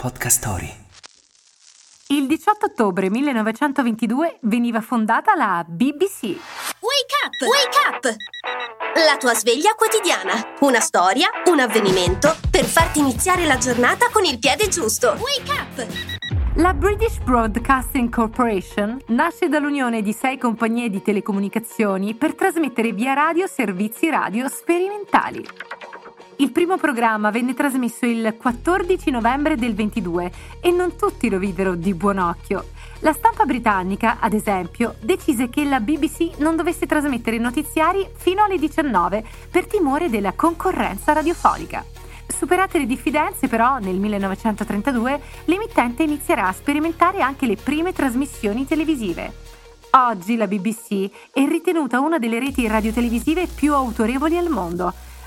Podcast Story. Il 18 ottobre 1922 veniva fondata la BBC. Wake up! Wake up! La tua sveglia quotidiana. Una storia, un avvenimento per farti iniziare la giornata con il piede giusto. Wake up! La British Broadcasting Corporation nasce dall'unione di sei compagnie di telecomunicazioni per trasmettere via radio servizi radio sperimentali. Il primo programma venne trasmesso il 14 novembre del 22 e non tutti lo videro di buon occhio. La stampa britannica, ad esempio, decise che la BBC non dovesse trasmettere notiziari fino alle 19 per timore della concorrenza radiofonica. Superate le diffidenze, però, nel 1932 l'emittente inizierà a sperimentare anche le prime trasmissioni televisive. Oggi la BBC è ritenuta una delle reti radiotelevisive più autorevoli al mondo